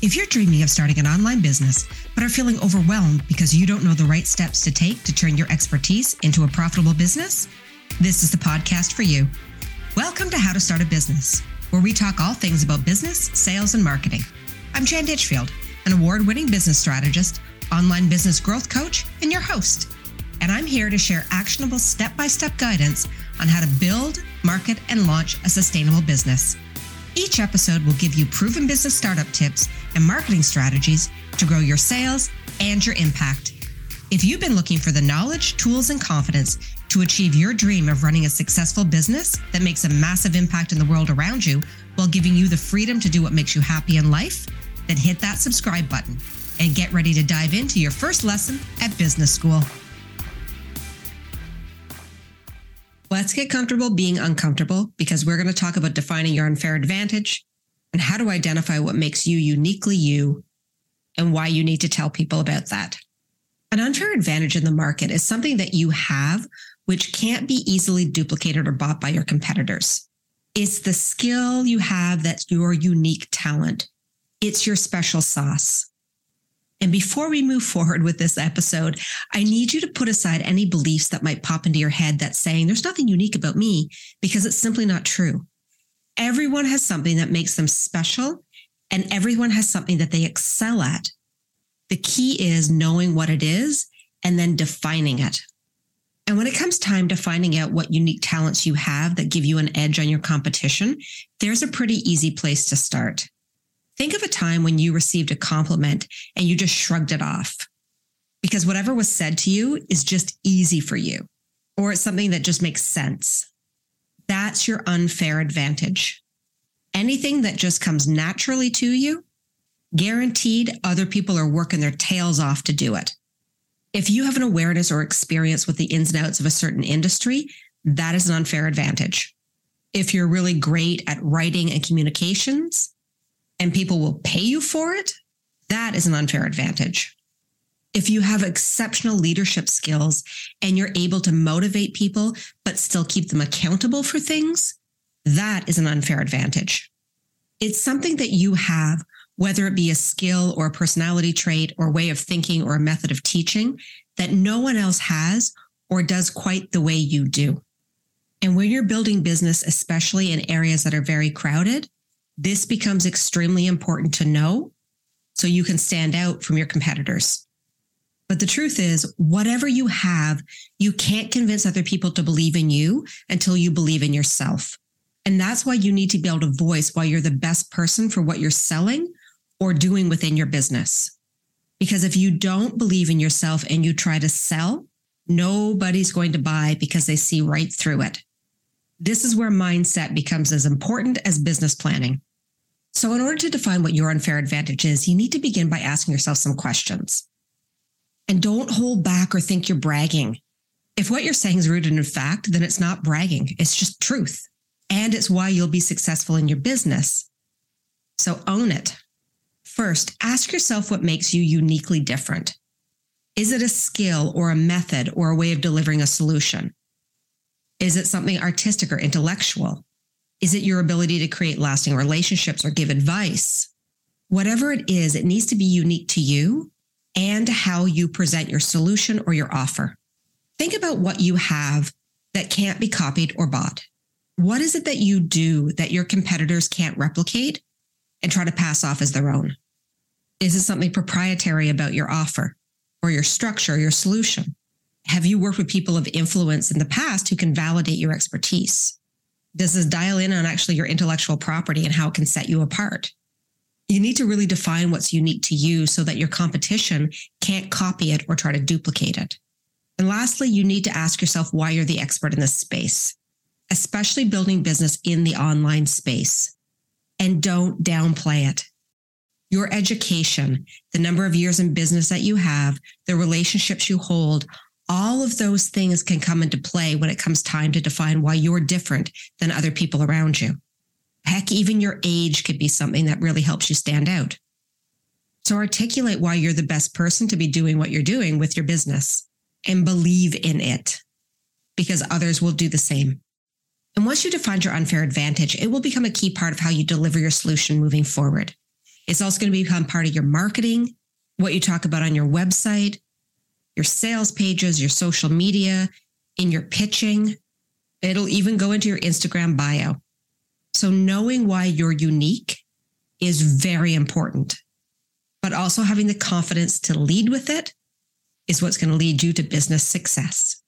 If you're dreaming of starting an online business, but are feeling overwhelmed because you don't know the right steps to take to turn your expertise into a profitable business, this is the podcast for you. Welcome to How to Start a Business, where we talk all things about business, sales, and marketing. I'm Jan Ditchfield, an award winning business strategist, online business growth coach, and your host. And I'm here to share actionable step by step guidance on how to build, market, and launch a sustainable business. Each episode will give you proven business startup tips and marketing strategies to grow your sales and your impact. If you've been looking for the knowledge, tools, and confidence to achieve your dream of running a successful business that makes a massive impact in the world around you while giving you the freedom to do what makes you happy in life, then hit that subscribe button and get ready to dive into your first lesson at business school. Let's get comfortable being uncomfortable because we're going to talk about defining your unfair advantage and how to identify what makes you uniquely you and why you need to tell people about that. An unfair advantage in the market is something that you have which can't be easily duplicated or bought by your competitors. It's the skill you have that's your unique talent. It's your special sauce. And before we move forward with this episode, I need you to put aside any beliefs that might pop into your head that's saying there's nothing unique about me because it's simply not true. Everyone has something that makes them special and everyone has something that they excel at. The key is knowing what it is and then defining it. And when it comes time to finding out what unique talents you have that give you an edge on your competition, there's a pretty easy place to start. Think of a time when you received a compliment and you just shrugged it off because whatever was said to you is just easy for you, or it's something that just makes sense. That's your unfair advantage. Anything that just comes naturally to you, guaranteed other people are working their tails off to do it. If you have an awareness or experience with the ins and outs of a certain industry, that is an unfair advantage. If you're really great at writing and communications, and people will pay you for it, that is an unfair advantage. If you have exceptional leadership skills and you're able to motivate people, but still keep them accountable for things, that is an unfair advantage. It's something that you have, whether it be a skill or a personality trait or way of thinking or a method of teaching that no one else has or does quite the way you do. And when you're building business, especially in areas that are very crowded, this becomes extremely important to know so you can stand out from your competitors. But the truth is, whatever you have, you can't convince other people to believe in you until you believe in yourself. And that's why you need to be able to voice why you're the best person for what you're selling or doing within your business. Because if you don't believe in yourself and you try to sell, nobody's going to buy because they see right through it. This is where mindset becomes as important as business planning. So, in order to define what your unfair advantage is, you need to begin by asking yourself some questions. And don't hold back or think you're bragging. If what you're saying is rooted in fact, then it's not bragging, it's just truth. And it's why you'll be successful in your business. So, own it. First, ask yourself what makes you uniquely different. Is it a skill or a method or a way of delivering a solution? Is it something artistic or intellectual? Is it your ability to create lasting relationships or give advice? Whatever it is, it needs to be unique to you and how you present your solution or your offer. Think about what you have that can't be copied or bought. What is it that you do that your competitors can't replicate and try to pass off as their own? Is it something proprietary about your offer or your structure, your solution? Have you worked with people of influence in the past who can validate your expertise? Does this dial in on actually your intellectual property and how it can set you apart? You need to really define what's unique to you so that your competition can't copy it or try to duplicate it. And lastly, you need to ask yourself why you're the expert in this space, especially building business in the online space. And don't downplay it. Your education, the number of years in business that you have, the relationships you hold all of those things can come into play when it comes time to define why you're different than other people around you. Heck, even your age could be something that really helps you stand out. So articulate why you're the best person to be doing what you're doing with your business and believe in it because others will do the same. And once you define your unfair advantage, it will become a key part of how you deliver your solution moving forward. It's also going to become part of your marketing, what you talk about on your website, your sales pages, your social media, in your pitching. It'll even go into your Instagram bio. So, knowing why you're unique is very important, but also having the confidence to lead with it is what's going to lead you to business success.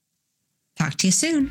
Talk to you soon.